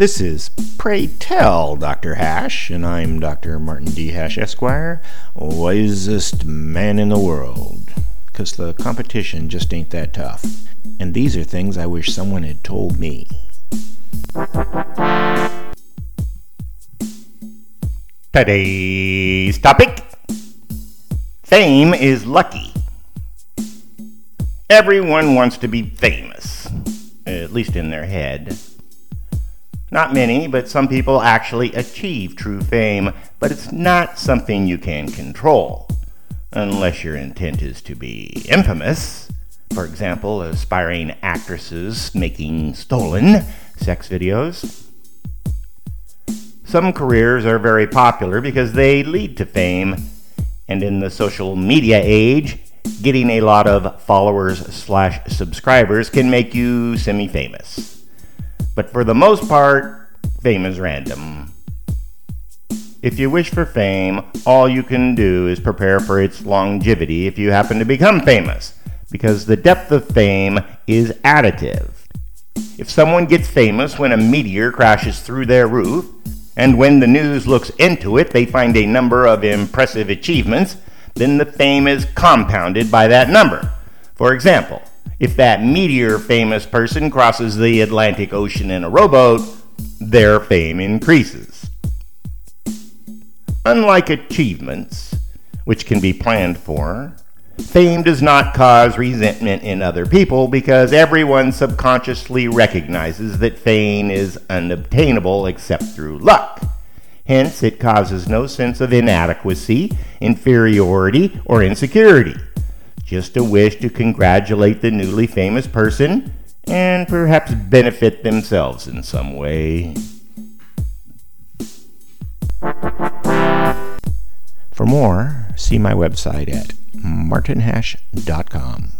This is Pray Tell Dr. Hash, and I'm Dr. Martin D. Hash, Esquire, wisest man in the world. Because the competition just ain't that tough. And these are things I wish someone had told me. Today's topic Fame is lucky. Everyone wants to be famous, at least in their head. Not many, but some people actually achieve true fame, but it's not something you can control. Unless your intent is to be infamous. For example, aspiring actresses making stolen sex videos. Some careers are very popular because they lead to fame, and in the social media age, getting a lot of followers slash subscribers can make you semi famous. But for the most part, fame is random. If you wish for fame, all you can do is prepare for its longevity if you happen to become famous, because the depth of fame is additive. If someone gets famous when a meteor crashes through their roof, and when the news looks into it, they find a number of impressive achievements, then the fame is compounded by that number. For example, if that meteor famous person crosses the Atlantic Ocean in a rowboat, their fame increases. Unlike achievements, which can be planned for, Fame does not cause resentment in other people because everyone subconsciously recognizes that fame is unobtainable except through luck. Hence, it causes no sense of inadequacy, inferiority, or insecurity. Just a wish to congratulate the newly famous person and perhaps benefit themselves in some way. For more, see my website at martinhash.com.